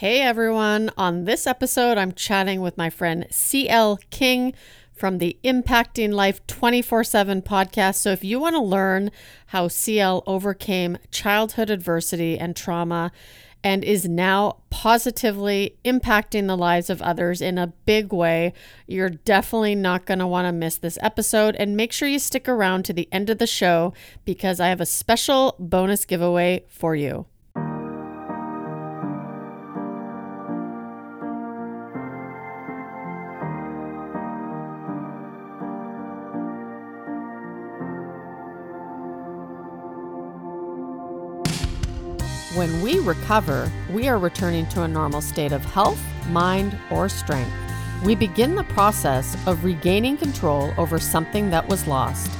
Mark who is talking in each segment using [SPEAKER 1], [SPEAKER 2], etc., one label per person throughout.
[SPEAKER 1] Hey everyone, on this episode, I'm chatting with my friend CL King from the Impacting Life 24 7 podcast. So, if you want to learn how CL overcame childhood adversity and trauma and is now positively impacting the lives of others in a big way, you're definitely not going to want to miss this episode. And make sure you stick around to the end of the show because I have a special bonus giveaway for you. Recover, we are returning to a normal state of health, mind, or strength. We begin the process of regaining control over something that was lost.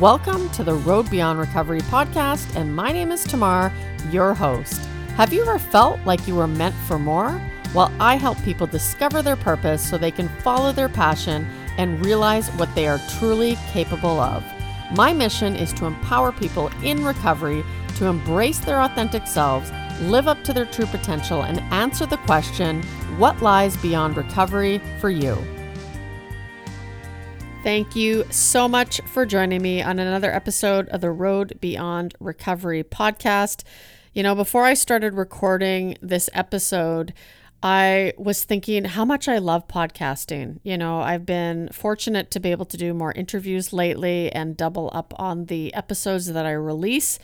[SPEAKER 1] Welcome to the Road Beyond Recovery podcast, and my name is Tamar, your host. Have you ever felt like you were meant for more? Well, I help people discover their purpose so they can follow their passion and realize what they are truly capable of. My mission is to empower people in recovery to embrace their authentic selves, live up to their true potential, and answer the question what lies beyond recovery for you? Thank you so much for joining me on another episode of the Road Beyond Recovery podcast. You know, before I started recording this episode, I was thinking how much I love podcasting. You know, I've been fortunate to be able to do more interviews lately and double up on the episodes that I release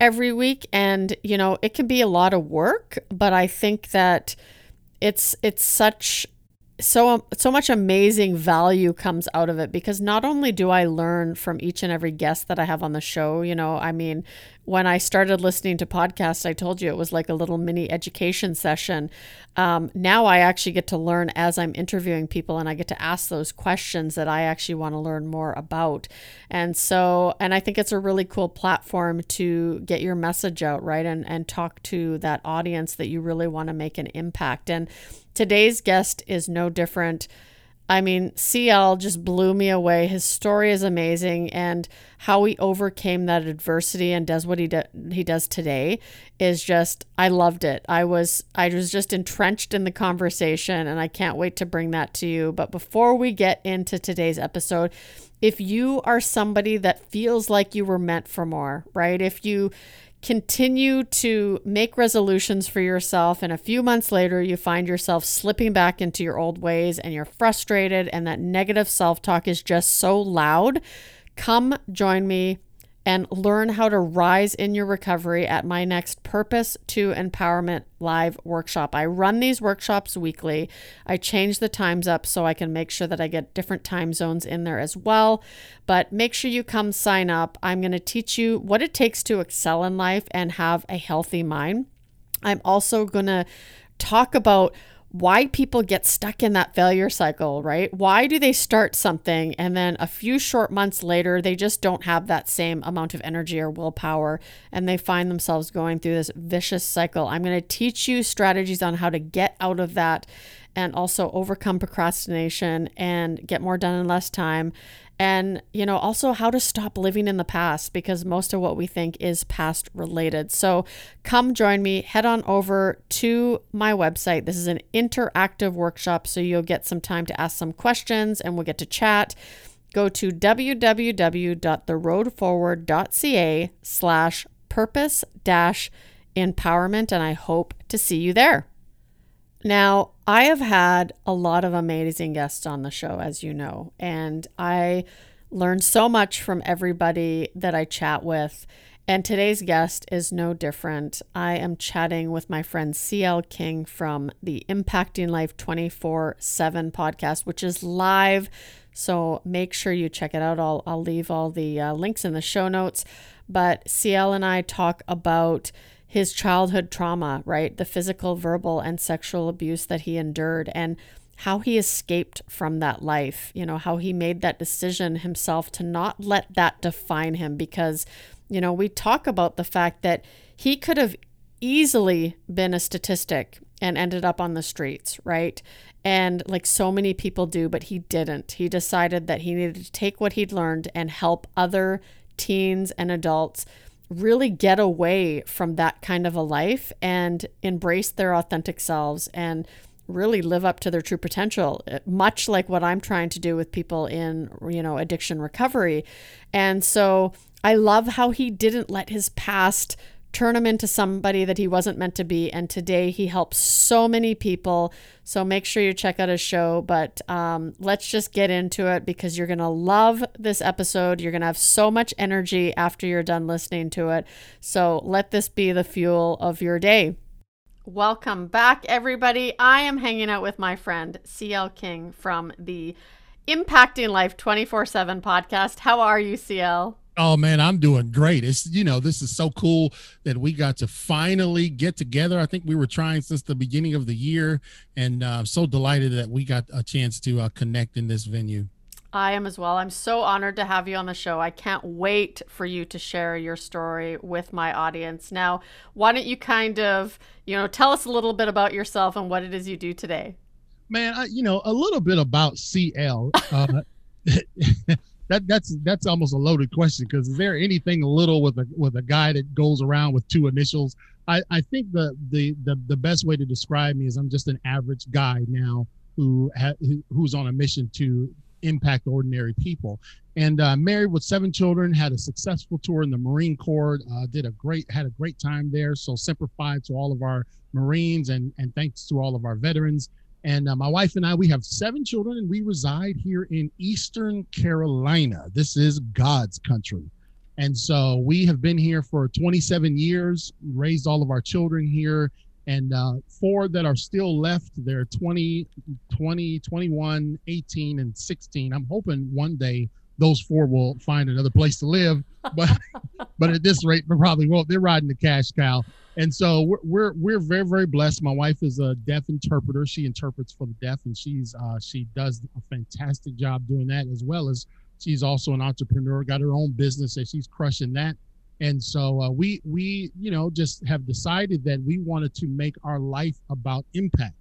[SPEAKER 1] every week and you know it can be a lot of work but i think that it's it's such so so much amazing value comes out of it because not only do I learn from each and every guest that I have on the show, you know, I mean, when I started listening to podcasts, I told you it was like a little mini education session. Um, now I actually get to learn as I'm interviewing people and I get to ask those questions that I actually want to learn more about. And so, and I think it's a really cool platform to get your message out, right? And, and talk to that audience that you really want to make an impact. And today's guest is no different I mean, CL just blew me away. His story is amazing, and how he overcame that adversity and does what he do- he does today is just I loved it. I was I was just entrenched in the conversation, and I can't wait to bring that to you. But before we get into today's episode, if you are somebody that feels like you were meant for more, right? If you continue to make resolutions for yourself and a few months later you find yourself slipping back into your old ways and you're frustrated and that negative self-talk is just so loud. Come join me and learn how to rise in your recovery at my next Purpose to Empowerment live workshop. I run these workshops weekly. I change the times up so I can make sure that I get different time zones in there as well. But make sure you come sign up. I'm going to teach you what it takes to excel in life and have a healthy mind. I'm also going to talk about why people get stuck in that failure cycle, right? Why do they start something and then a few short months later, they just don't have that same amount of energy or willpower and they find themselves going through this vicious cycle? I'm going to teach you strategies on how to get out of that and also overcome procrastination and get more done in less time and you know also how to stop living in the past because most of what we think is past related. So come join me head on over to my website. This is an interactive workshop so you'll get some time to ask some questions and we'll get to chat. Go to www.theroadforward.ca slash purpose dash empowerment and i hope to see you there now, I have had a lot of amazing guests on the show, as you know, and I learn so much from everybody that I chat with. And today's guest is no different. I am chatting with my friend CL King from the Impacting Life 24 7 podcast, which is live. So make sure you check it out. I'll, I'll leave all the uh, links in the show notes. But CL and I talk about his childhood trauma, right? The physical, verbal, and sexual abuse that he endured and how he escaped from that life, you know, how he made that decision himself to not let that define him because, you know, we talk about the fact that he could have easily been a statistic and ended up on the streets, right? And like so many people do, but he didn't. He decided that he needed to take what he'd learned and help other teens and adults really get away from that kind of a life and embrace their authentic selves and really live up to their true potential uh, much like what I'm trying to do with people in you know addiction recovery. And so I love how he didn't let his past turn him into somebody that he wasn't meant to be. And today he helps so many people. So make sure you check out his show. But um, let's just get into it because you're going to love this episode. You're going to have so much energy after you're done listening to it. So let this be the fuel of your day. Welcome back, everybody. I am hanging out with my friend CL King from the Impacting Life 24 7 podcast. How are you, CL?
[SPEAKER 2] Oh man, I'm doing great. It's you know, this is so cool that we got to finally get together. I think we were trying since the beginning of the year, and uh, I'm so delighted that we got a chance to uh, connect in this venue.
[SPEAKER 1] I am as well. I'm so honored to have you on the show. I can't wait for you to share your story with my audience. Now, why don't you kind of, you know, tell us a little bit about yourself and what it is you do today?
[SPEAKER 2] Man, I, you know, a little bit about CL. Uh, that that's that's almost a loaded question because is there anything little with a with a guy that goes around with two initials? I, I think the, the the the best way to describe me is I'm just an average guy now who ha, who's on a mission to impact ordinary people. And uh, married with seven children, had a successful tour in the Marine Corps, uh, did a great had a great time there. Semper Fi to all of our Marines and and thanks to all of our veterans. And uh, my wife and I, we have seven children and we reside here in Eastern Carolina. This is God's country. And so we have been here for 27 years, raised all of our children here, and uh, four that are still left. They're 20, 20, 21, 18, and 16. I'm hoping one day those four will find another place to live. But but at this rate, they probably won't. They're riding the cash cow and so we're, we're we're very very blessed. My wife is a deaf interpreter. She interprets for the deaf, and she's uh, she does a fantastic job doing that as well as she's also an entrepreneur. Got her own business, and she's crushing that. And so uh, we we you know just have decided that we wanted to make our life about impact.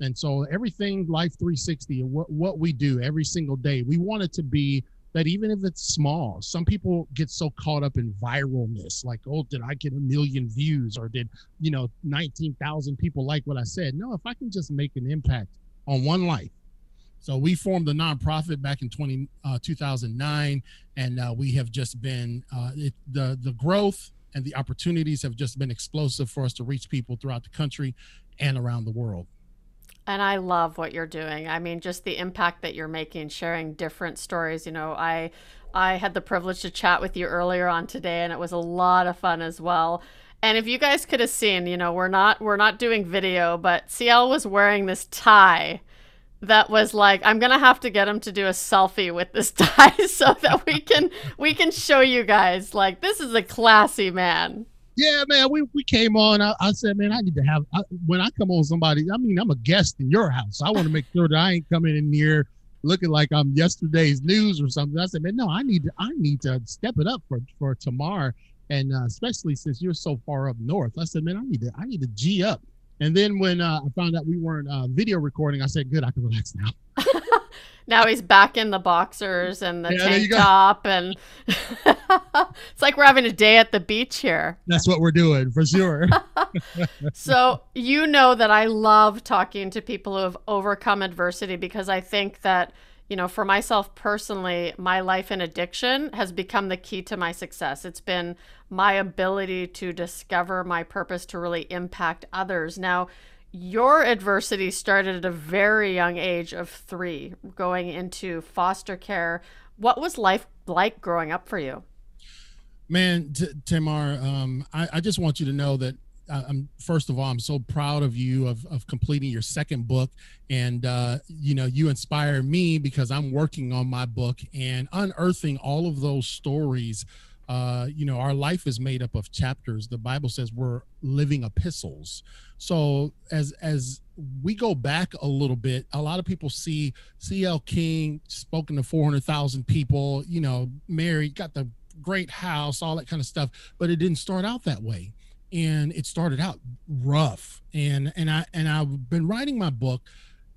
[SPEAKER 2] And so everything Life 360 and what what we do every single day, we want it to be that even if it's small, some people get so caught up in viralness, like, oh, did I get a million views or did, you know, 19,000 people like what I said? No, if I can just make an impact on one life. So we formed a nonprofit back in 20, uh, 2009, and uh, we have just been, uh, it, the, the growth and the opportunities have just been explosive for us to reach people throughout the country and around the world.
[SPEAKER 1] And I love what you're doing. I mean, just the impact that you're making, sharing different stories. You know, I I had the privilege to chat with you earlier on today, and it was a lot of fun as well. And if you guys could have seen, you know, we're not we're not doing video, but CL was wearing this tie that was like I'm gonna have to get him to do a selfie with this tie so that we can we can show you guys like this is a classy man
[SPEAKER 2] yeah, man, we, we came on. I, I said, man, I need to have I, when I come on somebody. I mean, I'm a guest in your house. I want to make sure that I ain't coming in here looking like I'm yesterday's news or something. I said, man, no, I need to I need to step it up for for tomorrow, and uh, especially since you're so far up north. I said, man, I need to I need to g up. And then when uh, I found out we weren't uh, video recording, I said, good, I can relax now.
[SPEAKER 1] now he's back in the boxers and the yeah, tank top and it's like we're having a day at the beach here.
[SPEAKER 2] That's what we're doing for sure.
[SPEAKER 1] So you know that i love talking to people who have overcome adversity because i think that you know for myself personally my life in addiction has become the key to my success. It's been my ability to discover my purpose to really impact others. Now your adversity started at a very young age of three, going into foster care. What was life like growing up for you?
[SPEAKER 2] Man, T- Tamar, um, I, I, just want you to know that uh, I'm first of all, I'm so proud of you of, of completing your second book, and uh, you know you inspire me because I'm working on my book and unearthing all of those stories uh, you know, our life is made up of chapters. The Bible says we're living epistles. So as as we go back a little bit, a lot of people see CL King spoken to 400,000 people, you know, married, got the great house, all that kind of stuff, but it didn't start out that way. And it started out rough. And and I and I've been writing my book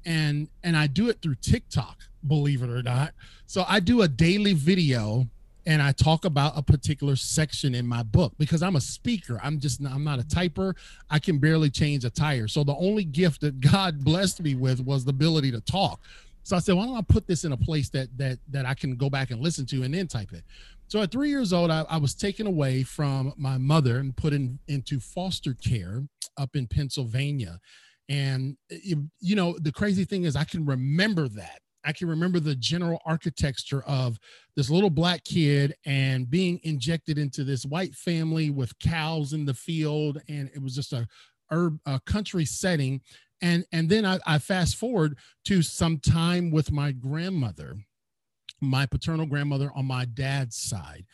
[SPEAKER 2] and and I do it through TikTok, believe it or not. So I do a daily video and I talk about a particular section in my book because I'm a speaker. I'm just I'm not a typer. I can barely change a tire. So the only gift that God blessed me with was the ability to talk. So I said, why don't I put this in a place that that that I can go back and listen to and then type it. So at three years old, I, I was taken away from my mother and put in into foster care up in Pennsylvania. And you know, the crazy thing is I can remember that. I can remember the general architecture of this little black kid and being injected into this white family with cows in the field. And it was just a, herb, a country setting. And, and then I, I fast forward to some time with my grandmother, my paternal grandmother on my dad's side.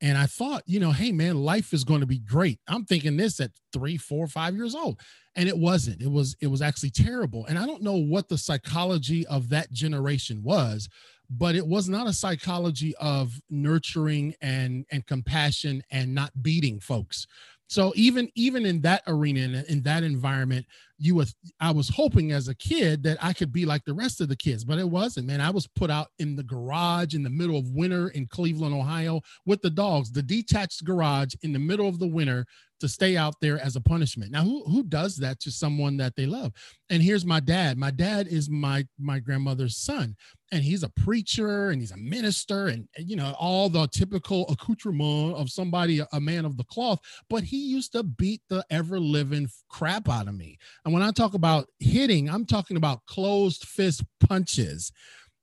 [SPEAKER 2] And I thought, you know, hey man, life is going to be great. I'm thinking this at three, four, five years old. And it wasn't. It was, it was actually terrible. And I don't know what the psychology of that generation was, but it was not a psychology of nurturing and and compassion and not beating folks so even even in that arena in, in that environment you was i was hoping as a kid that i could be like the rest of the kids but it wasn't man. I was put out in the garage in the middle of winter in cleveland ohio with the dogs the detached garage in the middle of the winter to stay out there as a punishment. Now who who does that to someone that they love? And here's my dad. My dad is my my grandmother's son and he's a preacher and he's a minister and, you know all the typical accoutrement of somebody a man of the cloth but he used to beat the ever living crap out of me and when i talk about hitting i'm talking about closed fist punches.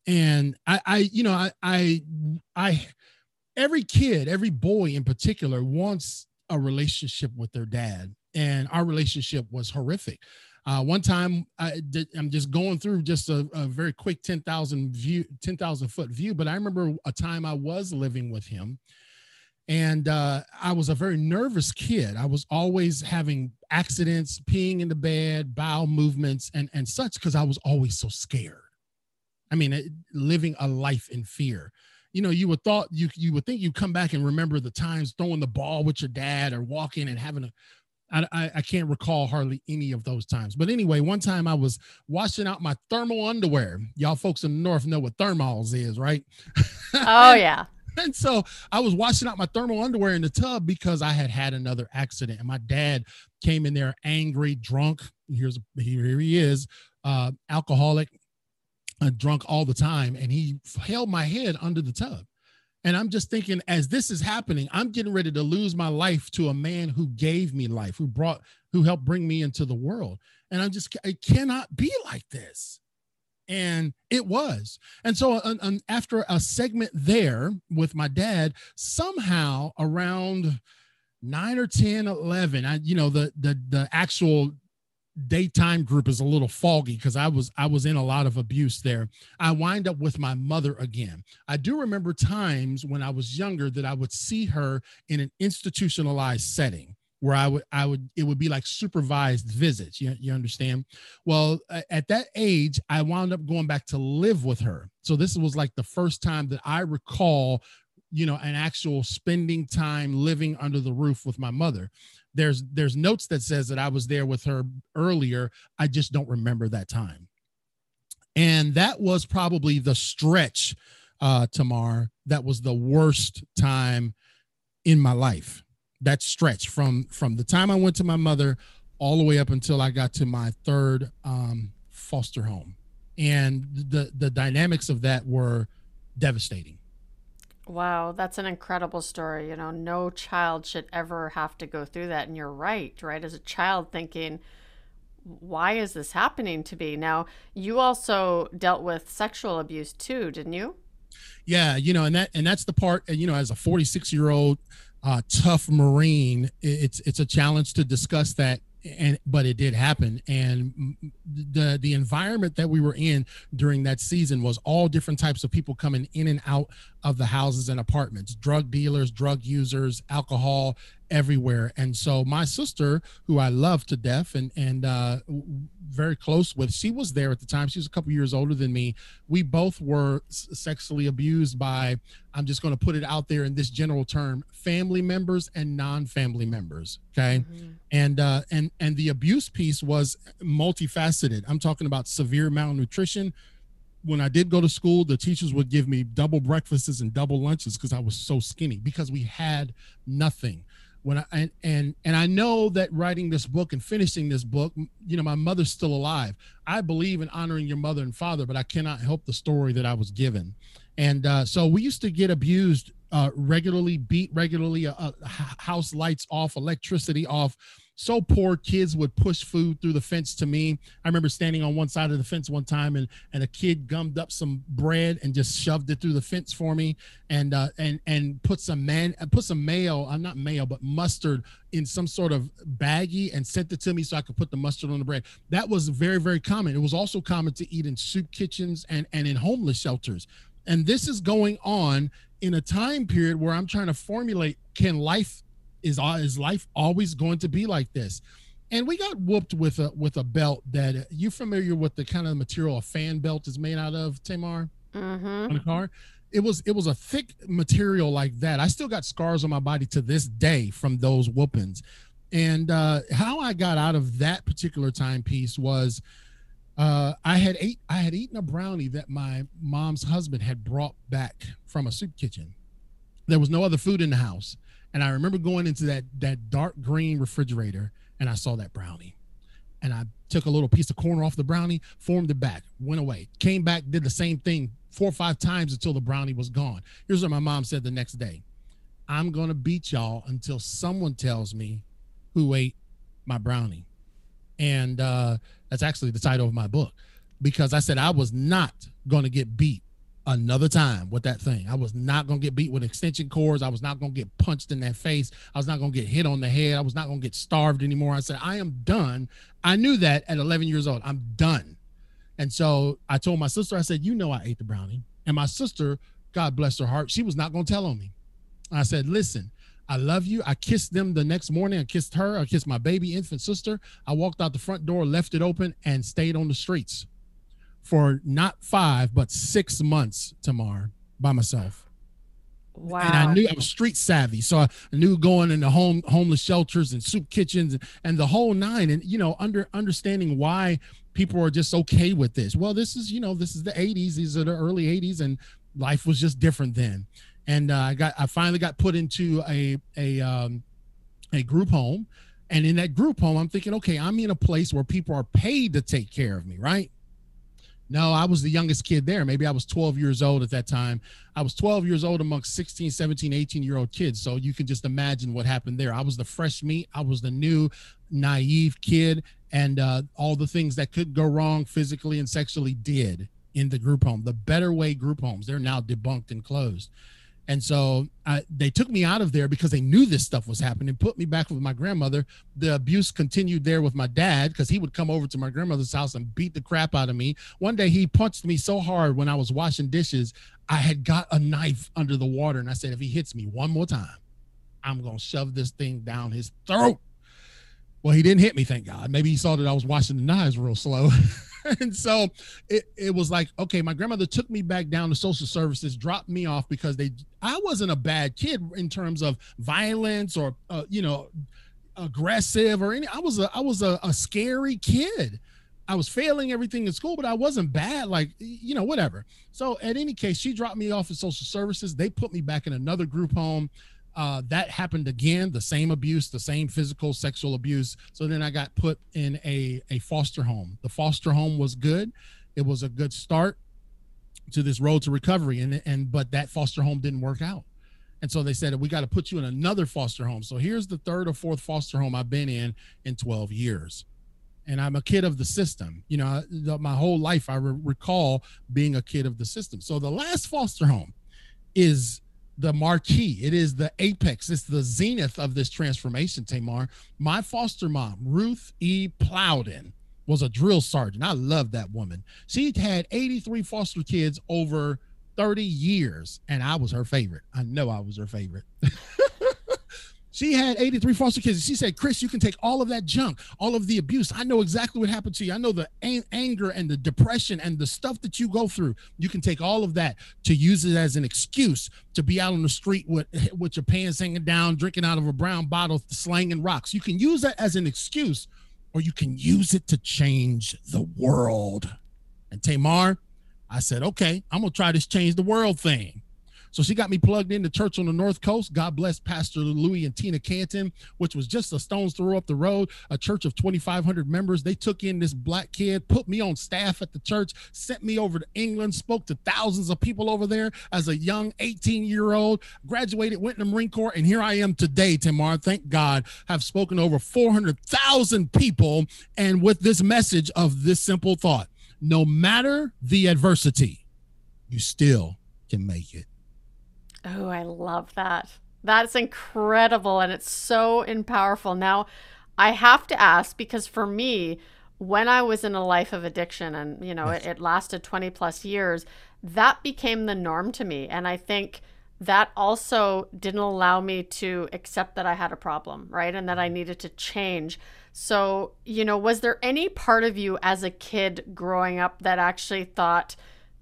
[SPEAKER 2] And i i you know i i i every kid every boy in particular wants a relationship with their dad. And our relationship was horrific. Uh, one time I did, I'm just going through just a, a very quick 10,000 view, 10,000 foot view. But I remember a time I was living with him and uh, I was a very nervous kid. I was always having accidents, peeing in the bed, bowel movements and, and such, because I was always so scared. I mean, it, living a life in fear you know, you would thought you you would think you come back and remember the times throwing the ball with your dad or walking and having a I, I, can't recall hardly any of those times. But anyway, one time I was washing out my thermal underwear. Y'all folks in the north know what thermals is, right?
[SPEAKER 1] Oh yeah.
[SPEAKER 2] And so I was washing out my thermal underwear in the tub because I had had another accident, and my dad came in there angry, drunk. Here's here, he is, uh, alcoholic, uh, drunk all the time, and he held my head under the tub. And I'm just thinking, as this is happening, I'm getting ready to lose my life to a man who gave me life, who brought, who helped bring me into the world. And I'm just, it cannot be like this. And it was. And so uh, uh, after a segment there with my dad, somehow around nine or 10, 11, I, you know, the, the, the actual daytime group is a little foggy because I was I was in a lot of abuse there. I wind up with my mother again. I do remember times when I was younger that I would see her in an institutionalized setting where I would I would it would be like supervised visits. You, you understand? Well, at that age, I wound up going back to live with her. So this was like the first time that I recall you know an actual spending time living under the roof with my mother there's there's notes that says that I was there with her earlier. I just don't remember that time. And that was probably the stretch, uh, Tamar, that was the worst time in my life. That stretch from from the time I went to my mother all the way up until I got to my third um, foster home. And the the dynamics of that were devastating
[SPEAKER 1] Wow, that's an incredible story. You know, no child should ever have to go through that. And you're right, right? As a child thinking, why is this happening to me? Now, you also dealt with sexual abuse too, didn't you?
[SPEAKER 2] Yeah, you know, and that and that's the part, And you know, as a 46 year old uh, tough Marine, it's it's a challenge to discuss that and but it did happen. And the the environment that we were in during that season was all different types of people coming in and out of the houses and apartments drug dealers drug users alcohol everywhere. And so my sister who i love to death and and uh, very close with she was there at the time. She was a couple years older than me. We both were sexually abused by i'm just going to put it out there in this general term family members and non-family members okay? Mm-hmm. and uh and and the abuse piece was multifaceted. I'm talking about severe malnutrition when I did go to school, the teachers would give me double breakfasts and double lunches because I was so skinny because we had nothing. When I and, and and I know that writing this book and finishing this book, you know, my mother's still alive. I believe in honoring your mother and father, but I cannot help the story that I was given. And uh, so we used to get abused uh, regularly, beat regularly, uh, uh house lights off, electricity off so poor kids would push food through the fence to me. I remember standing on one side of the fence one time and and a kid gummed up some bread and just shoved it through the fence for me and uh and and put some man put some mayo i'm uh, not mayo but mustard in some sort of baggie and sent it to me so i could put the mustard on the bread. That was very very common. It was also common to eat in soup kitchens and and in homeless shelters. And this is going on in a time period where i'm trying to formulate can life is is life always going to be like this? And we got whooped with a with a belt that you familiar with the kind of material a fan belt is made out of, Tamar? Mm-hmm. On a car. It was it was a thick material like that. I still got scars on my body to this day from those whoopings. And uh, how I got out of that particular timepiece was uh, I had ate I had eaten a brownie that my mom's husband had brought back from a soup kitchen. There was no other food in the house. And I remember going into that that dark green refrigerator and I saw that brownie. And I took a little piece of corn off the brownie, formed it back, went away, came back, did the same thing four or five times until the brownie was gone. Here's what my mom said the next day I'm to beat y'all until someone tells me who ate my brownie. And uh, that's actually the title of my book because I said I was not going to get beat another time with that thing. I was not going to get beat with extension cords. I was not going to get punched in that face. I was not going to get hit on the head. I was not going to get starved anymore. I said, I am done. I knew that at 11 years old. I'm done. And so I told my sister, I said, You know, I ate the brownie. And my sister, God bless her heart, she was not going to tell on me. I said, Listen, I love you. I kissed them the next morning. I kissed her. I kissed my baby infant sister. I walked out the front door, left it open, and stayed on the streets for not five but six months Tamar by myself. Wow. And I knew I was street savvy. So I knew going into home homeless shelters and soup kitchens and, and the whole nine. And you know, under understanding why people are just okay with this. Well, this is, you know, this is the 80s. These are the early 80s, and life was just different then. And uh, I got I finally got put into a a um a group home. And in that group home, I'm thinking, okay, I'm in a place where people are paid to take care of me, right? No, I was the youngest kid there. Maybe I was 12 years old at that time. I was 12 years old amongst 16, 17, 18 year old kids. So you can just imagine what happened there. I was the fresh meat. I was the new, naive kid. And uh, all the things that could go wrong physically and sexually did in the group home. The Better Way group homes, they're now debunked and closed. And so they took me out of there because they knew this stuff was happening, put me back with my grandmother. The abuse continued there with my dad because he would come over to my grandmother's house and beat the crap out of me. One day he punched me so hard when I was washing dishes, I had got a knife under the water. And I said, if he hits me one more time, I'm going to shove this thing down his throat. Well, he didn't hit me, thank God. Maybe he saw that I was washing the knives real slow. and so it, it was like, okay, my grandmother took me back down to social services, dropped me off because they, I wasn't a bad kid in terms of violence or, uh, you know, aggressive or any, I was a, I was a, a scary kid. I was failing everything in school, but I wasn't bad, like, you know, whatever. So, at any case, she dropped me off at social services. They put me back in another group home uh, that happened again the same abuse the same physical sexual abuse. So then i got put in a, a foster home. The foster home was good. It was a good start to this road to recovery. And and but that foster home didn't work out. And so they said we got to put you in another foster home. So here's the third or fourth foster home i've been in in 12 years. And i'm a kid of the system. You know my whole life i re- recall being a kid of the system. So the last foster home is the marquee. It is the apex. It's the zenith of this transformation, Tamar. My foster mom, Ruth E. Plowden, was a drill sergeant. I love that woman. She had 83 foster kids over 30 years, and I was her favorite. I know I was her favorite. She had 83 foster kids. She said, Chris, you can take all of that junk, all of the abuse. I know exactly what happened to you. I know the anger and the depression and the stuff that you go through. You can take all of that to use it as an excuse to be out on the street with, with your pants hanging down, drinking out of a brown bottle, slanging rocks. You can use that as an excuse, or you can use it to change the world. And Tamar, I said, okay, I'm gonna try this change the world thing. So she got me plugged into church on the North Coast. God bless Pastor Louis and Tina Canton, which was just a stone's throw up the road, a church of 2,500 members. They took in this black kid, put me on staff at the church, sent me over to England, spoke to thousands of people over there as a young 18 year old, graduated, went in the Marine Corps, and here I am today, Tamar. Thank God, have spoken to over 400,000 people, and with this message of this simple thought no matter the adversity, you still can make it.
[SPEAKER 1] Oh, I love that. That's incredible and it's so powerful. Now, I have to ask because for me, when I was in a life of addiction and, you know, yes. it, it lasted 20 plus years, that became the norm to me. And I think that also didn't allow me to accept that I had a problem, right? And that I mm-hmm. needed to change. So, you know, was there any part of you as a kid growing up that actually thought,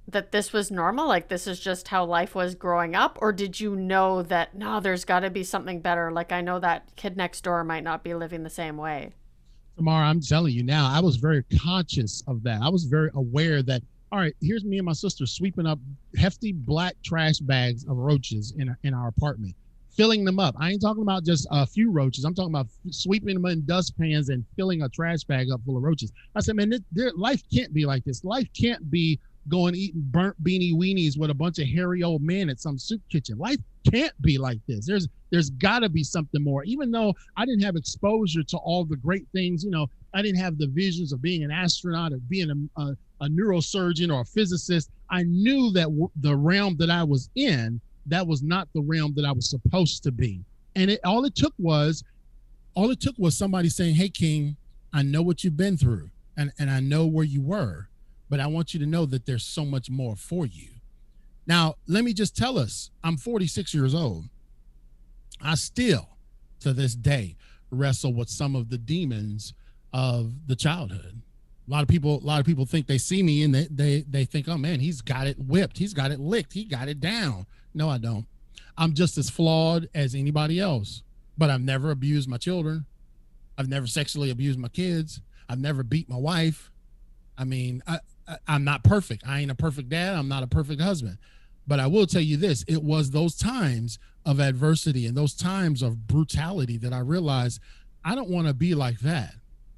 [SPEAKER 1] that this was normal? Like this is just how life was growing up? Or did you know that no there's got to be something better? Like i know that kid next door might not be living the same way.
[SPEAKER 2] Tamara, i'm telling you now i was very conscious of that. I was very aware that all right here's me and my sister sweeping up hefty black trash bags of roaches in, in our apartment filling them up. I ain't talking about just a few roaches. I'm talking about sweeping them in dustpans and filling a trash bag up full of roaches. I said man this, life can't be like this. Life can't be going eating burnt beanie weenies with a bunch of hairy old men at some soup kitchen. Life can't be like this. There's there's got to be something more. Even though I didn't have exposure to all the great things, you know, I didn't have the visions of being an astronaut or being a, a, a neurosurgeon or a physicist. I knew that w- the realm that I was in, that was not the realm that I was supposed to be. And it all it took was, all it took was somebody saying, "Hey, King, I know what you've been through, and and I know where you were." But I want you to know that there's so much more for you. Now, let me just tell us I'm 46 years old. I still, to this day, wrestle with some of the demons of the childhood. A lot of people, a lot of people think they see me and they they they think, oh man, he's got it whipped, he's got it licked, he got it down. No, I don't. I'm just as flawed as anybody else. But I've never abused my children. I've never sexually abused my kids. I've never beat my wife. I mean, I, I'm not perfect. I ain't a perfect dad. I'm not a perfect husband. But I will tell you this it was those times of adversity and those times of brutality that I realized I don't want to be like that.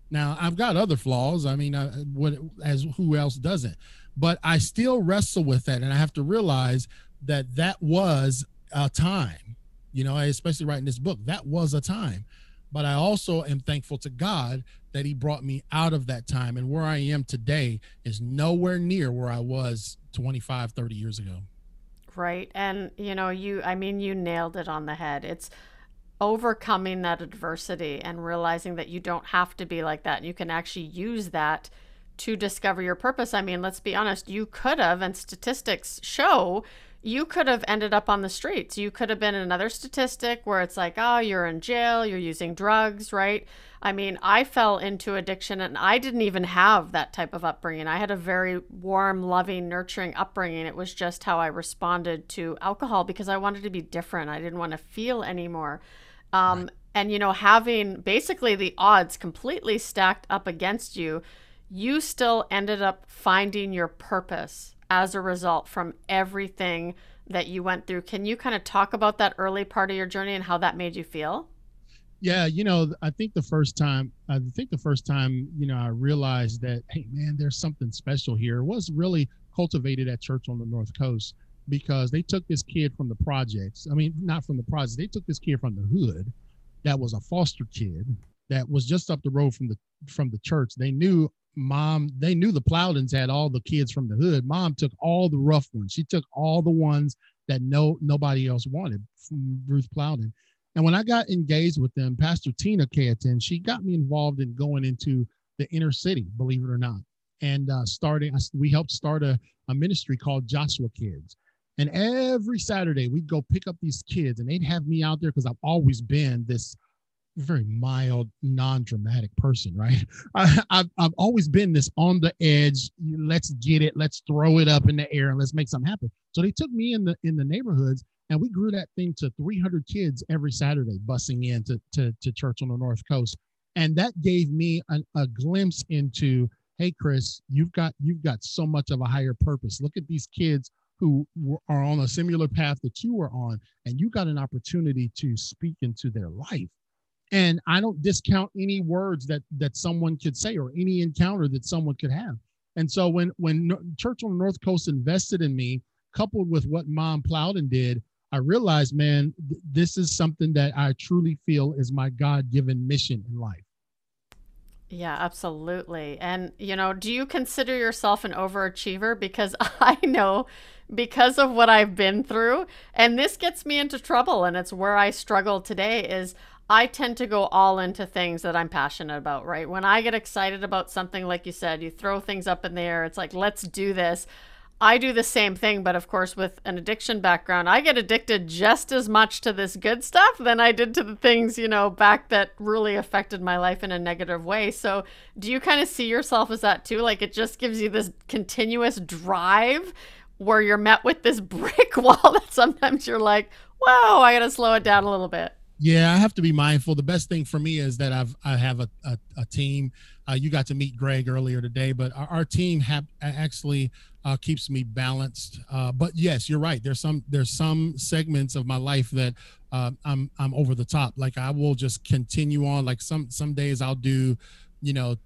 [SPEAKER 2] Now, I've got other flaws. I mean, I, what, as who else doesn't? But I still wrestle with that. And I have to realize that that was a time, you know, especially writing this book, that was a time. But I also am thankful to God that he brought me out of that time. And where I am today is nowhere near where I was 25 30 years ago.
[SPEAKER 1] Right. And you know you I mean you nailed it on the head. It's overcoming that adversity and realizing that you don't have to be like that. And you can actually use that to discover your purpose. I mean let's be honest you could have and statistics show you could have ended up on the streets. You could have been another statistic where it's like, oh, you're in jail, you're using drugs, right? I mean, I fell into addiction and I didn't even have that type of upbringing. I had a very warm, loving, nurturing upbringing. It was just how I responded to alcohol because I wanted to be different. I didn't want to feel anymore. Um, right. And, you know, having basically the odds completely stacked up against you, you still ended up finding your purpose as a result from everything that you went through. Can you kind of talk about that early part of your journey and how that made you feel?
[SPEAKER 2] Yeah, you know, I think the first time, I think the first time, you know, I realized that, hey, man, there's something special here was really cultivated at church on the North Coast because they took this kid from the projects. I mean, not from the projects, they took this kid from the hood that was a foster kid that was just up the road from the from the church. They knew mom, they knew the Plowdens had all the kids from the hood. Mom took all the rough ones. She took all the ones that no nobody else wanted Ruth Plowden and when I got engaged with them, Pastor Tina Canton, she got me involved in going into the inner city, believe it or not, and uh, starting. We helped start a, a ministry called Joshua Kids. And every Saturday, we'd go pick up these kids, and they'd have me out there because I've always been this very mild, non-dramatic person, right? I, have I've always been this on the edge. Let's get it. Let's throw it up in the air and let's make something happen. So they took me in the in the neighborhoods and we grew that thing to 300 kids every Saturday busing in to, to, to church on the North Coast. And that gave me a, a glimpse into hey chris you've got you've got so much of a higher purpose look at these kids who are on a similar path that you are on and you got an opportunity to speak into their life and i don't discount any words that that someone could say or any encounter that someone could have and so when when church on the north coast invested in me coupled with what mom plowden did i realized man th- this is something that i truly feel is my god-given mission in life
[SPEAKER 1] yeah, absolutely. And, you know, do you consider yourself an overachiever? Because I know because of what I've been through, and this gets me into trouble, and it's where I struggle today is I tend to go all into things that I'm passionate about, right? When I get excited about something, like you said, you throw things up in the air, it's like, let's do this. I do the same thing, but of course, with an addiction background, I get addicted just as much to this good stuff than I did to the things, you know, back that really affected my life in a negative way. So, do you kind of see yourself as that too? Like, it just gives you this continuous drive where you're met with this brick wall that sometimes you're like, whoa, I got to slow it down a little bit.
[SPEAKER 2] Yeah, I have to be mindful. The best thing for me is that I've I have a, a, a team. Uh, you got to meet Greg earlier today, but our, our team have actually uh, keeps me balanced. Uh, but yes, you're right. There's some there's some segments of my life that uh, I'm I'm over the top. Like I will just continue on. Like some some days I'll do, you know,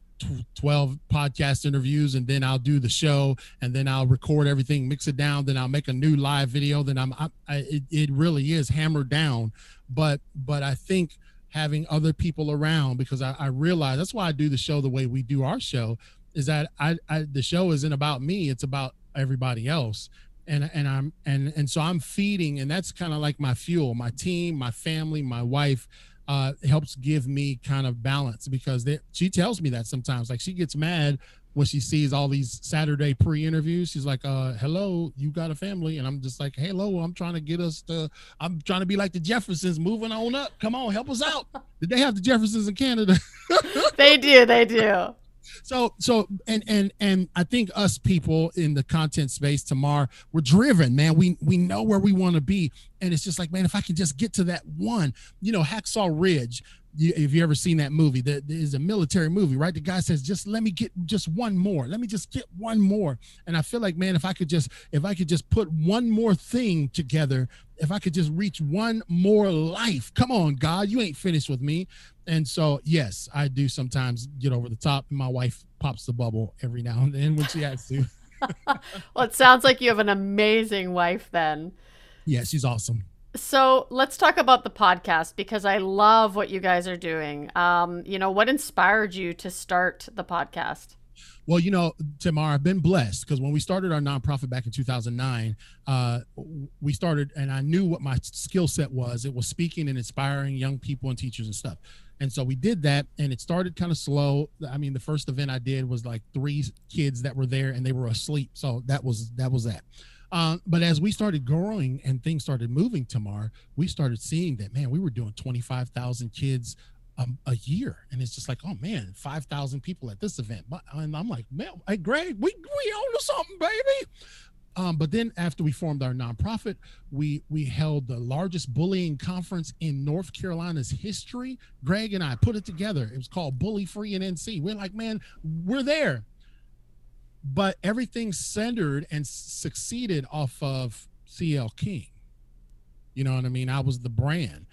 [SPEAKER 2] 12 podcast interviews and then I'll do the show and then I'll record everything, mix it down, then I'll make a new live video. Then I'm, I, I, it, it really is hammered down. But, but I think having other people around because I, I realize that's why I do the show the way we do our show is that I, I the show isn't about me it's about everybody else. And and i'm and and so i'm feeding and that's kind of like my fuel. My team my family my wife uh helps give me kind of balance because they, she tells me that sometimes. Like she gets mad when she sees all these saturday pre-interviews she's like uh hello you got a family? And i'm just like hello i'm trying to get us to i'm trying to be like the jeffersons moving on up. Come on help us out. Did they have the jeffersons in canada?
[SPEAKER 1] They do they do.
[SPEAKER 2] So so and and and i think us people in the content space Tamar we're driven man. We we know where we want to be. And it's just like man if i can just get to that one you know hacksaw ridge you, if you ever seen that movie that is a military movie right? The guy says just let me get just one more. Let me just get one more. And i feel like man if i could just if i could just put one more thing together if i could just reach one more life come on god you ain't finished with me. And so yes i do sometimes get over the top. And my wife pops the bubble every now and then when she has to.
[SPEAKER 1] Well it sounds like you have an amazing wife then.
[SPEAKER 2] Yeah she's awesome
[SPEAKER 1] so let's talk about the podcast because I love what you guys are doing. Um, you know, what inspired you to start the podcast?
[SPEAKER 2] Well, you know, Tamar, I've been blessed because when we started our nonprofit back in 2009, uh, we started, and I knew what my skill set was. It was speaking and inspiring young people and teachers and stuff. And so we did that, and it started kind of slow. I mean, the first event I did was like three kids that were there, and they were asleep. So that was that was that. Uh, but as we started growing and things started moving, Tamar, we started seeing that man, we were doing 25,000 kids um, a year, and it's just like, oh man, 5,000 people at this event. And I'm like, man, hey Greg, we we own something, baby. Um, but then after we formed our nonprofit, we we held the largest bullying conference in North Carolina's history. Greg and I put it together. It was called Bully Free in NC. We're like, man, we're there but everything centered and succeeded off of CL King. You know what I mean? I was the brand.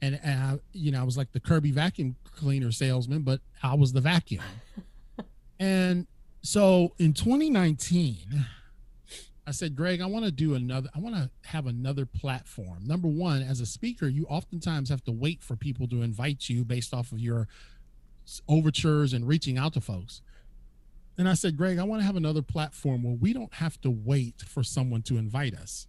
[SPEAKER 2] And, and I, you know, I was like the Kirby vacuum cleaner salesman, but I was the vacuum. and so in 2019, I said, Greg, I want to do another, I want to have another platform. Number one, as a speaker, you oftentimes have to wait for people to invite you based off of your overtures and reaching out to folks. And I said, Greg, I want to have another platform where we don't have to wait for someone to invite us.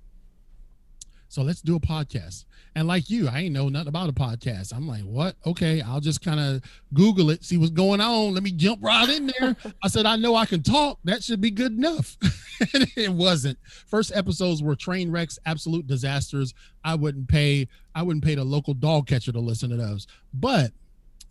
[SPEAKER 2] So let's do a podcast. And like you, I ain't know nothing about a podcast. I'm like, what? Okay, I'll just kind of Google it, see what's going on. Let me jump right in there. I said, I know I can talk. That should be good enough. it wasn't. First episodes were train wrecks, absolute disasters. I wouldn't pay, I wouldn't pay the local dog catcher to listen to those. But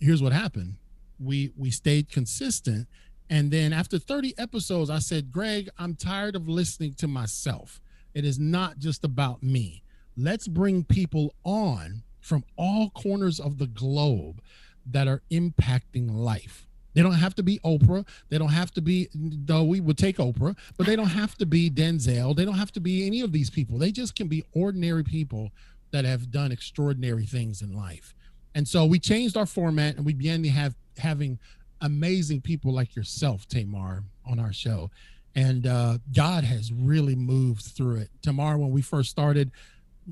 [SPEAKER 2] here's what happened. We we stayed consistent and then after 30 episodes, I said, Greg, I'm tired of listening to myself. It is not just about me. Let's bring people on from all corners of the globe that are impacting life. They don't have to be Oprah. They don't have to be, though we would take Oprah, but they don't have to be Denzel. They don't have to be any of these people. They just can be ordinary people that have done extraordinary things in life. And so we changed our format and we began to have having amazing people like yourself, Tamar, on our show. And uh, God has really moved through it. Tamar, when we first started,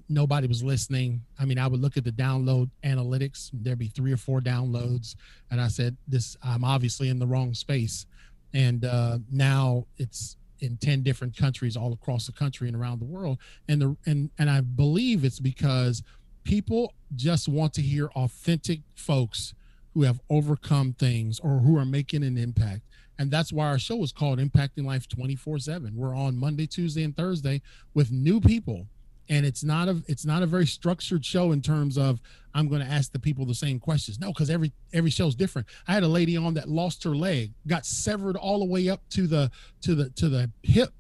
[SPEAKER 2] nobody was listening. I mean, I would look at the download analytics. There'd be three or four downloads, and I said, "This, I'm obviously in the wrong space." And uh, now it's in ten different countries all across the country and around the world. And the and and I believe it's because people just want to hear authentic folks who have overcome things or who are making an impact. And that's why our show is called Impacting Life 24 7. We're on Monday, Tuesday, and Thursday with new people and it's not a it's not a very structured show in terms of i'm going to ask the people the same questions no because every every show's different i had a lady on that lost her leg got severed all the way up to the to the to the hip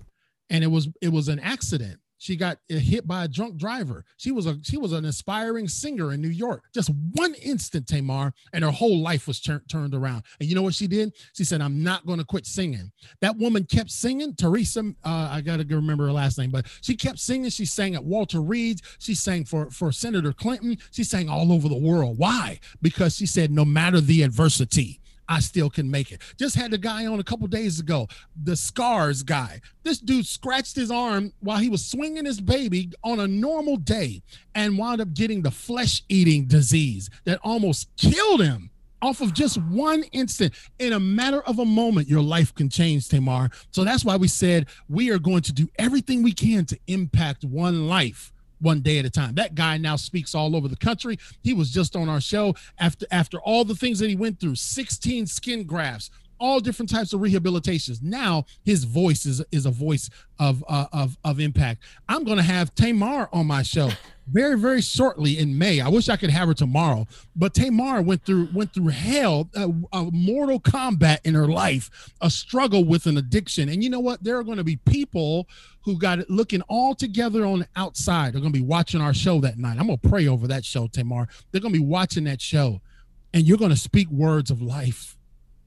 [SPEAKER 2] and it was it was an accident she got hit by a drunk driver. She was a she was an aspiring singer in New York. Just one instant, Tamar, and her whole life was tur- turned around. And you know what she did? She said, "I'm not going to quit singing." That woman kept singing. Teresa, uh, I got to remember her last name, but she kept singing. She sang at Walter Reed's. She sang for for Senator Clinton. She sang all over the world. Why? Because she said, "No matter the adversity." I still can make it. Just had the guy on a couple days ago, the scars guy. This dude scratched his arm while he was swinging his baby on a normal day and wound up getting the flesh eating disease that almost killed him off of just one instant. In a matter of a moment, your life can change, Tamar. So that's why we said we are going to do everything we can to impact one life one day at a time. That guy now speaks all over the country. He was just on our show after after all the things that he went through, 16 skin grafts, all different types of rehabilitations. Now his voice is is a voice of uh, of of impact. I'm to have Tamar on my show very very shortly in May. I wish I could have her tomorrow, but Tamar went through went through hell, uh, a mortal combat in her life, a struggle with an addiction. And you know what? There are going to be people who got it looking all together on the outside. They're going to be watching our show that night. I'm going to pray over that show, Tamar. They're going to be watching that show, and you're going to speak words of life,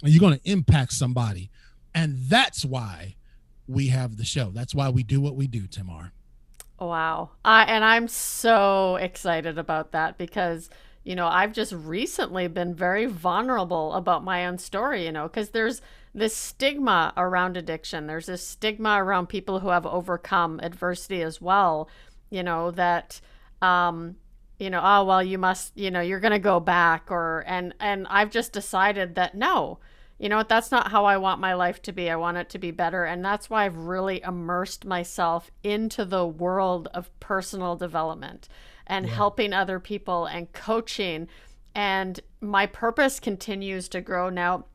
[SPEAKER 2] and you're going to impact somebody, and that's why we have the show. That's why we do what we do, Tamar.
[SPEAKER 1] Wow. I and I'm so excited about that because you know, I've just recently been very vulnerable about my own story, you know, because there's this stigma around addiction. There's this stigma around people who have overcome adversity as well, you know, that um you know, oh well you must, you know, you're going to go back or and and I've just decided that no, you know what? That's not how I want my life to be. I want it to be better. And that's why I've really immersed myself into the world of personal development and yeah. helping other people and coaching. And my purpose continues to grow. Now,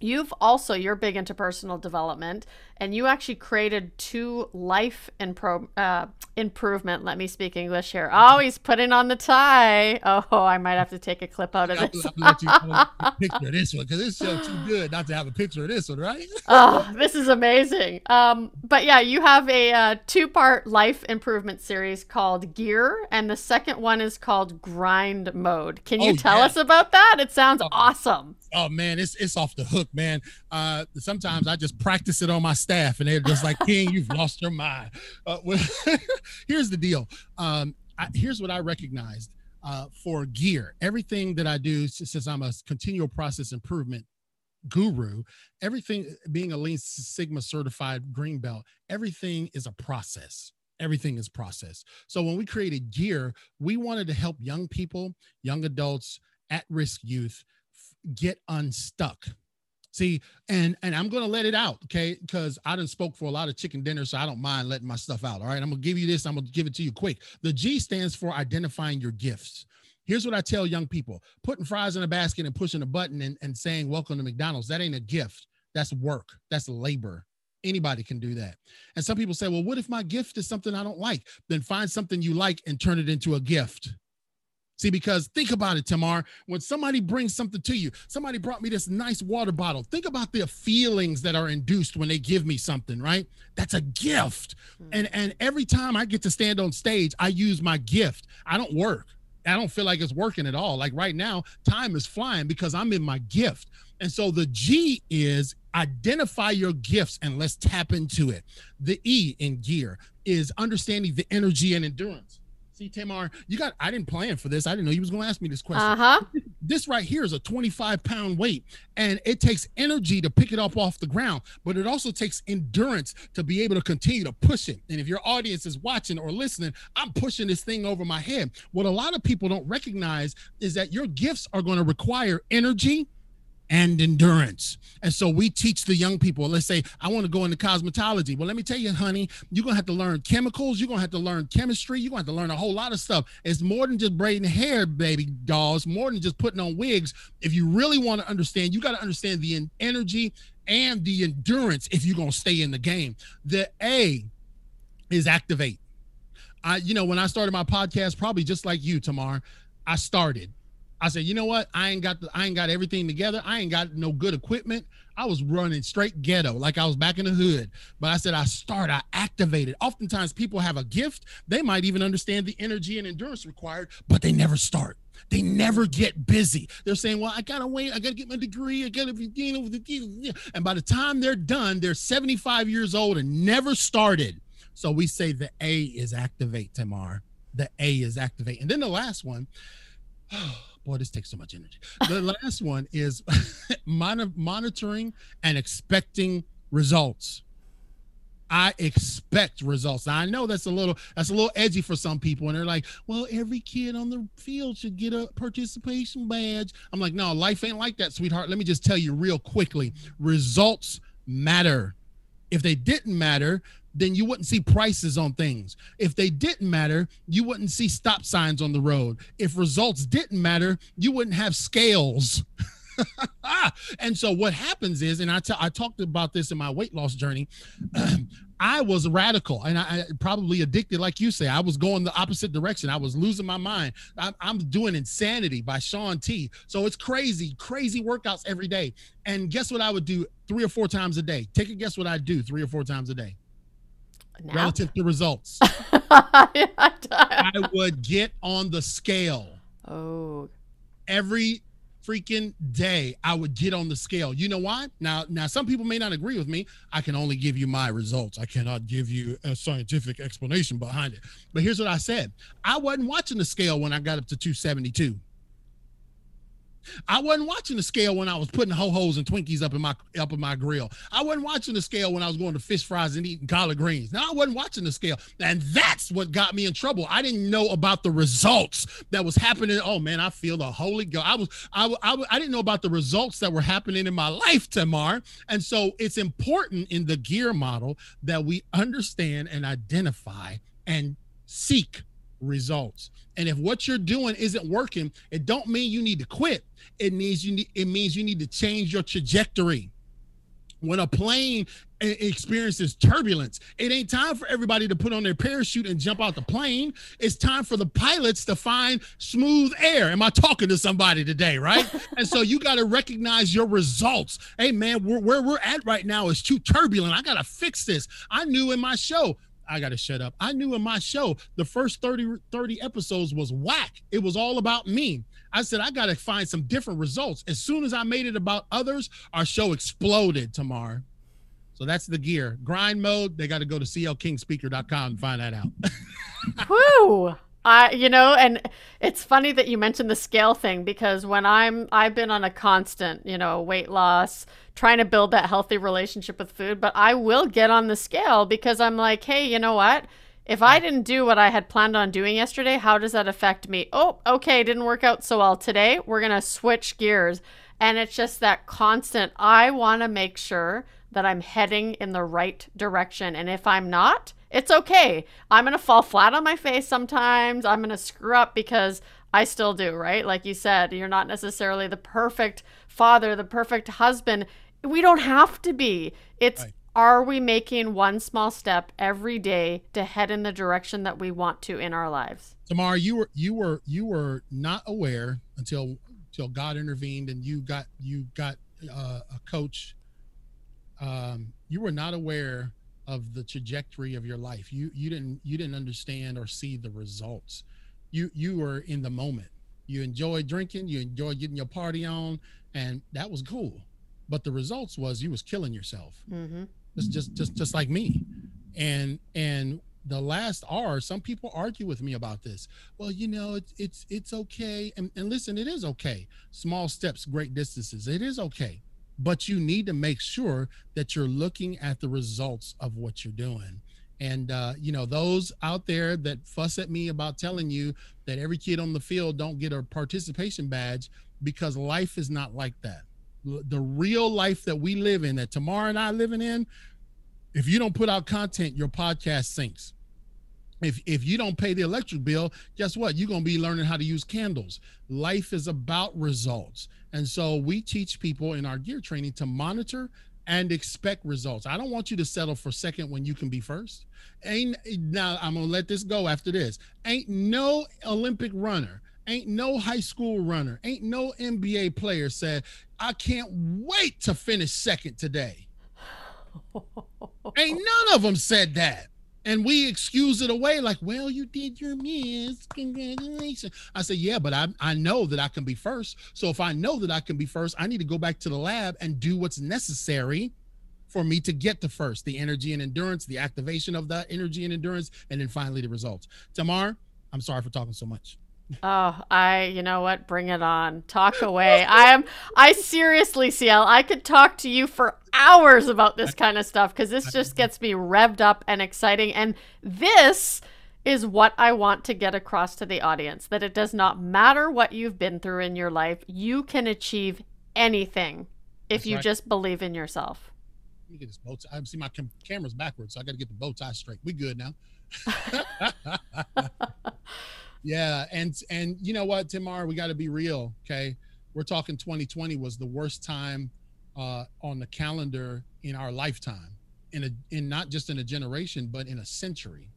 [SPEAKER 1] you've also, you're big into personal development and you actually created two life impro- uh, improvement. Let me speak English here. Oh, he's putting on the tie. Oh, I might have to take a clip out of this.
[SPEAKER 2] picture of this one because this show too good not to have a picture of this one, right?
[SPEAKER 1] oh, this is amazing. Um, but yeah, you have a uh, two-part life improvement series called Gear, and the second one is called Grind Mode. Can you oh, tell yeah. us about that? It sounds oh. awesome.
[SPEAKER 2] Oh man, it's it's off the hook, man. Uh, sometimes I just practice it on my staff, and they're just like, "King, you've lost your mind." Uh, well, here's the deal. Um, I, here's what I recognized uh, for gear. Everything that I do, since I'm a continual process improvement guru, everything being a Lean Sigma certified green belt, everything is a process everything is process. So when we created Gear, we wanted to help young people, young adults, at risk youth get unstuck See, and and I'm gonna let it out, okay? Because I didn't spoke for a lot of chicken dinner, so I don't mind letting my stuff out. All right, I'm gonna give you this. I'm gonna give it to you quick. The G stands for identifying your gifts. Here's what I tell young people: putting fries in a basket and pushing a button and, and saying "Welcome to McDonald's." That ain't a gift. That's work. That's labor. Anybody can do that. And some people say, "Well, what if my gift is something I don't like?" Then find something you like and turn it into a gift. See, because think about it, Tamar. When somebody brings something to you, somebody brought me this nice water bottle. Think about the feelings that are induced when they give me something, right? That's a gift. Mm-hmm. And and every time I get to stand on stage, I use my gift. I don't work. I don't feel like it's working at all. Like right now, time is flying because I'm in my gift. And so the G is identify your gifts and let's tap into it. The E in gear is understanding the energy and endurance. See, Tamar, you got, I didn't plan for this. I didn't know you was going to ask me this question.
[SPEAKER 1] Uh-huh.
[SPEAKER 2] This right here is a 25 pound weight and it takes energy to pick it up off the ground, but it also takes endurance to be able to continue to push it. And if your audience is watching or listening, I'm pushing this thing over my head. What a lot of people don't recognize is that your gifts are going to require energy and endurance. And so we teach the young people, let's say, I want to go into cosmetology. Well, let me tell you, honey, you're going to have to learn chemicals. You're going to have to learn chemistry. You're going to have to learn a whole lot of stuff. It's more than just braiding hair, baby dolls, more than just putting on wigs. If you really want to understand, you got to understand the energy and the endurance if you're going to stay in the game. The A is activate. I, you know, when I started my podcast, probably just like you, Tamar, I started I said, you know what? I ain't got the, I ain't got everything together. I ain't got no good equipment. I was running straight ghetto, like I was back in the hood. But I said, I start, I activated. Oftentimes people have a gift. They might even understand the energy and endurance required, but they never start. They never get busy. They're saying, well, I gotta wait, I gotta get my degree, I gotta be, you know, and by the time they're done, they're 75 years old and never started. So we say the A is activate, Tamar. The A is activate. And then the last one, oh, boy, this takes so much energy. The last one is monitoring and expecting results. I expect results. Now, I know that's a little that's a little edgy for some people, and they're like, "Well, every kid on the field should get a participation badge." I'm like, "No, life ain't like that, sweetheart. Let me just tell you real quickly: results matter. If they didn't matter, then you wouldn't see prices on things. If they didn't matter, you wouldn't see stop signs on the road. If results didn't matter, you wouldn't have scales. and so what happens is, and I, t- I talked about this in my weight loss journey. I was radical and I, I, probably addicted, like you say. I was going the opposite direction. I was losing my mind. I'm, I'm doing Insanity by Shaun T. So it's crazy, crazy workouts every day. And guess what I would do three or four times a day? Take a guess what I do three or four times a day? Relative to results. I would get on the scale.
[SPEAKER 1] Oh.
[SPEAKER 2] Every freaking day I would get on the scale. You know why? Now now some people may not agree with me. I can only give you my results. I cannot give you a scientific explanation behind it. But here's what I said. I wasn't watching the scale when I got up to 272. I wasn't watching the scale when I was putting ho hos and Twinkies up in my up in my grill. I wasn't watching the scale when I was going to fish fries and eating collard greens. Now I wasn't watching the scale, and that's what got me in trouble. I didn't know about the results that was happening. Oh man, I feel the Holy Ghost. I was I, I, I didn't know about the results that were happening in my life, Tamar. And so it's important in the gear model that we understand and identify and seek results. And if what you're doing isn't working, it don't mean you need to quit. It means you need it means you need to change your trajectory. When a plane experiences turbulence, it ain't time for everybody to put on their parachute and jump out the plane. It's time for the pilots to find smooth air. Am I talking to somebody today, right? and so you got to recognize your results. Hey, man, where, where we're at right now is too turbulent. I got to fix this. I knew in my show I got to shut up. I knew in my show, the first 30, 30 episodes was whack. It was all about me. I said, I got to find some different results. As soon as I made it about others, our show exploded Tamar. So that's the gear. Grind mode, they got to go to clkingspeaker.com and find that out.
[SPEAKER 1] Woo! I, you know, and it's funny that you mentioned the scale thing because when I'm, I've been on a constant, you know, weight loss, trying to build that healthy relationship with food, but I will get on the scale because I'm like, hey, you know what? If I didn't do what I had planned on doing yesterday, how does that affect me? Oh, okay, didn't work out so well today. We're going to switch gears. And it's just that constant, I want to make sure that I'm heading in the right direction. And if I'm not, it's okay. I'm going to fall flat on my face sometimes. I'm going to screw up because I still do, right? Like you said, you're not necessarily the perfect father, the perfect husband. We don't have to be. It's right. are we making one small step every day to head in the direction that we want to in our lives?
[SPEAKER 2] Tamar, you were you were you were not aware until until God intervened and you got you got uh, a coach. Um, you were not aware of the trajectory of your life. You you didn't you didn't understand or see the results. you you were in the moment. You enjoyed drinking, you enjoyed getting your party on, and that was cool. But the results was you was killing yourself. Mm-hmm. It's just just just like me, and and the last R, some people argue with me about this. Well, you know, it's it's it's okay. And, and listen, it is okay. Small steps, great distances. It is okay. But you need to make sure that you're looking at the results of what you're doing. And uh, you know, those out there that fuss at me about telling you that every kid on the field don't get a participation badge because life is not like that. The real life that we live in, that Tamar and I living in, if you don't put out content, your podcast sinks. If if you don't pay the electric bill, guess what? You're gonna be learning how to use candles. Life is about results. And so we teach people in our gear training to monitor and expect results. I don't want you to settle for second when you can be first. Ain't now I'm gonna let this go after this. Ain't no Olympic runner, ain't no high school runner, ain't no NBA player said, I can't wait to finish second today. Ain't none of them said that. And we excuse it away like, well, you did your miss. Congratulations. I said, yeah, but I, I know that I can be first. So if I know that I can be first, I need to go back to the lab and do what's necessary for me to get to first the energy and endurance, the activation of that energy and endurance, and then finally the results. Tamar, I'm sorry for talking so much.
[SPEAKER 1] Oh, I, you know what? Bring it on. Talk away. I am, I seriously, CL, I could talk to you for hours about this kind of stuff because this just gets me revved up and exciting. And this is what I want to get across to the audience that it does not matter what you've been through in your life, you can achieve anything if That's you right. just believe in yourself.
[SPEAKER 2] Let me get this bow tie. I see my cam- camera's backwards, so I got to get the bow tie straight. We good now. Yeah, and and you know what, Tamar, we got to be real. Okay, we're talking 2020 was the worst time uh, on the calendar in our lifetime, in a in not just in a generation, but in a century.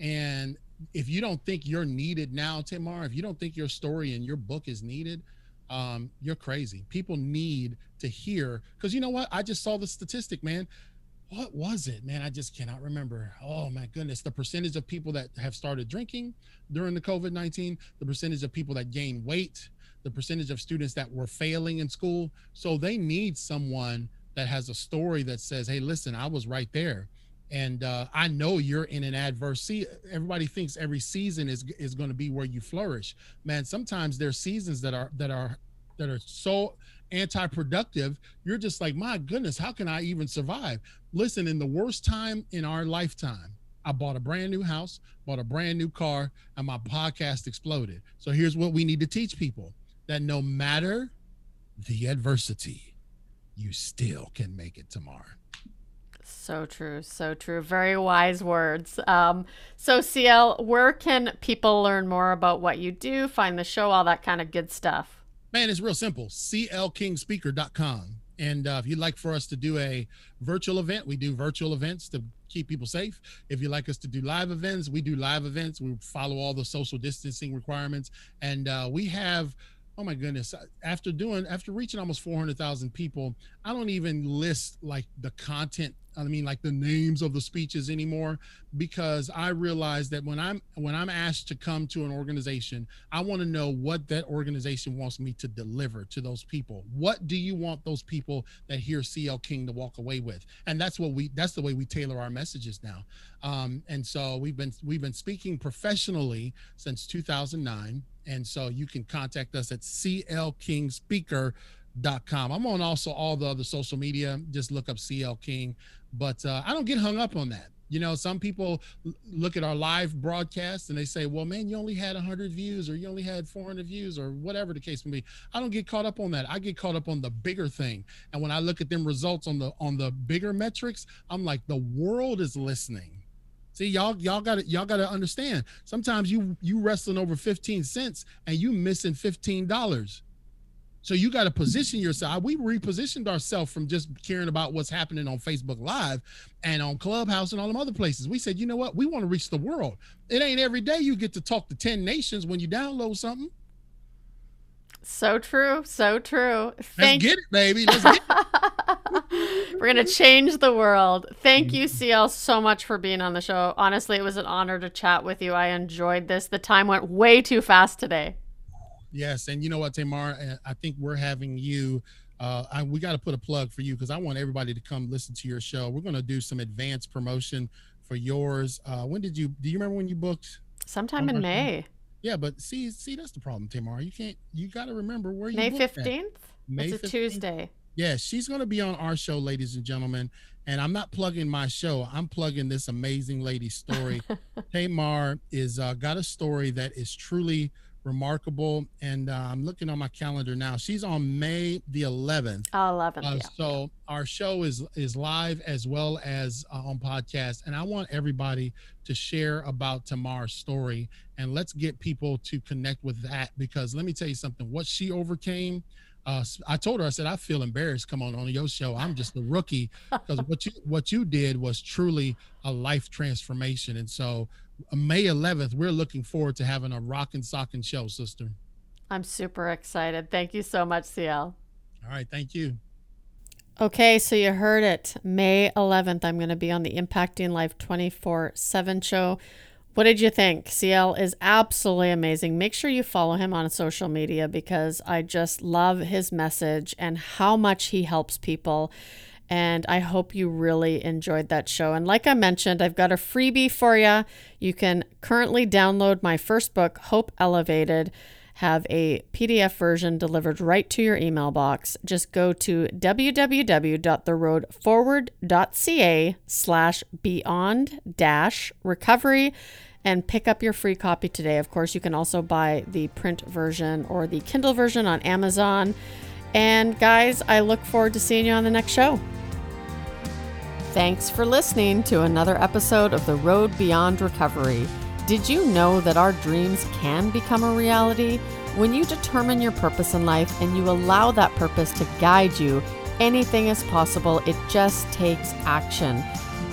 [SPEAKER 2] And if you don't think you're needed now, Tamar, if you don't think your story and your book is needed, um, you're crazy. People need to hear because you know what? I just saw the statistic, man what was it, man? I just cannot remember. Oh my goodness, the percentage of people that have started drinking during the COVID 19, the percentage of people that gain weight, the percentage of students that were failing in school. So they need someone that has a story that says, hey, listen, I was right there. And uh, I know you're in an adverse season. Everybody thinks every season is is going to be where you flourish. Man, sometimes there's seasons that are that are that are so anti-productive you're just like my goodness how can i even survive? Listen in the worst time in our lifetime i bought a brand new house bought a brand new car and my podcast exploded. So here's what we need to teach people that no matter the adversity you still can make it Tamar.
[SPEAKER 1] So true so true. Very wise words. Um, so cl where can people learn more about what you do find the show all that kind of good stuff
[SPEAKER 2] Man, it's real simple. CLKingspeaker.com. And uh, if you'd like for us to do a virtual event, we do virtual events to keep people safe. If you'd like us to do live events, we do live events. We follow all the social distancing requirements. And uh, we have oh my goodness after doing after reaching almost 400,000 people I don't even list like the content I mean like the names of the speeches anymore because I realize that when I'm when I'm asked to come to an organization I want to know what that organization wants me to deliver to those people. What do you want those people that hear CL King to walk away with? And that's what we that's the way we tailor our messages now. Um, and so we've been we've been speaking professionally since 2009 and so you can contact us at clkingspeaker.com. I'm on also all the other social media. Just look up CL King. But uh, I don't get hung up on that. You know, some people look at our live broadcast and they say, well, man, you only had 100 views or you only had 400 views or whatever the case may be. I don't get caught up on that. I get caught up on the bigger thing. And when I look at them results on the on the bigger metrics, I'm like, the world is listening See, y'all, y'all got to y'all got to understand. Sometimes you you wrestling over 15 cents and you missing 15 dollars. So you got to position yourself. We repositioned ourselves from just caring about what's happening on Facebook Live and on Clubhouse and all them other places. We said, you know what? We want to reach the world. It ain't every day you get to talk to 10 nations when you download something.
[SPEAKER 1] So true. So true.
[SPEAKER 2] Thank Let's get it, baby. Let's get
[SPEAKER 1] it. We're going to change the world. Thank you, mm-hmm. CL, so much for being on the show. Honestly, it was an honor to chat with you. I enjoyed this. The time went way too fast today.
[SPEAKER 2] Yes. And you know what, Tamar? Uh, I think we're having you. Uh, I, we got to put a plug for you because I want everybody to come listen to your show. We're going to do some advanced promotion for yours. Uh, when did you, do you remember when you booked?
[SPEAKER 1] Sometime in May.
[SPEAKER 2] Yeah, but see, see, that's the problem, Tamar. You can't. You got to remember where you.
[SPEAKER 1] May fifteenth. May it's 15th? a Tuesday.
[SPEAKER 2] Yeah, she's going to be on our show, ladies and gentlemen. And I'm not plugging my show. I'm plugging this amazing lady's story. Tamar is uh, got a story that is truly remarkable. And uh, I'm looking on my calendar now. She's on May the 11th.
[SPEAKER 1] Oh, 11th. Uh,
[SPEAKER 2] yeah. So our show is is live as well as uh, on podcast. And I want everybody to share about Tamar's story and let's get people to connect with that because let me tell you something. What she overcame. Uh, I told her, I said, I feel embarrassed. Come on, on your show. I'm just a rookie because what you what you did was truly a life transformation. And so Uh, May 11th, we're looking forward to having a rockin' sockin' show, sister.
[SPEAKER 1] I'm super excited. Thank you so much, CL.
[SPEAKER 2] All right, thank you.
[SPEAKER 1] Okay, so you heard it. May 11th, I'm going to be on the Impacting Life 24 7 show. What did you think? CL is absolutely amazing. Make sure you follow him on social media because I just love his message and how much he helps people. And I hope you really enjoyed that show. And like I mentioned, I've got a freebie for you. You can currently download my first book, Hope Elevated, have a PDF version delivered right to your email box. Just go to www.theroadforward.ca slash beyond dash recovery and pick up your free copy today. Of course, you can also buy the print version or the Kindle version on Amazon. And guys, I look forward to seeing you on the next show. Thanks for listening to another episode of The Road Beyond Recovery. Did you know that our dreams can become a reality? When you determine your purpose in life and you allow that purpose to guide you, anything is possible. It just takes action.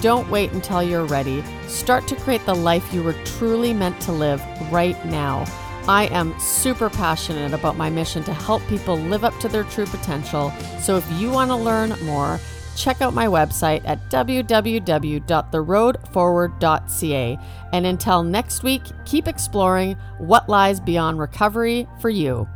[SPEAKER 1] Don't wait until you're ready. Start to create the life you were truly meant to live right now. I am super passionate about my mission to help people live up to their true potential. So if you want to learn more, check out my website at www.theroadforward.ca. And until next week, keep exploring what lies beyond recovery for you.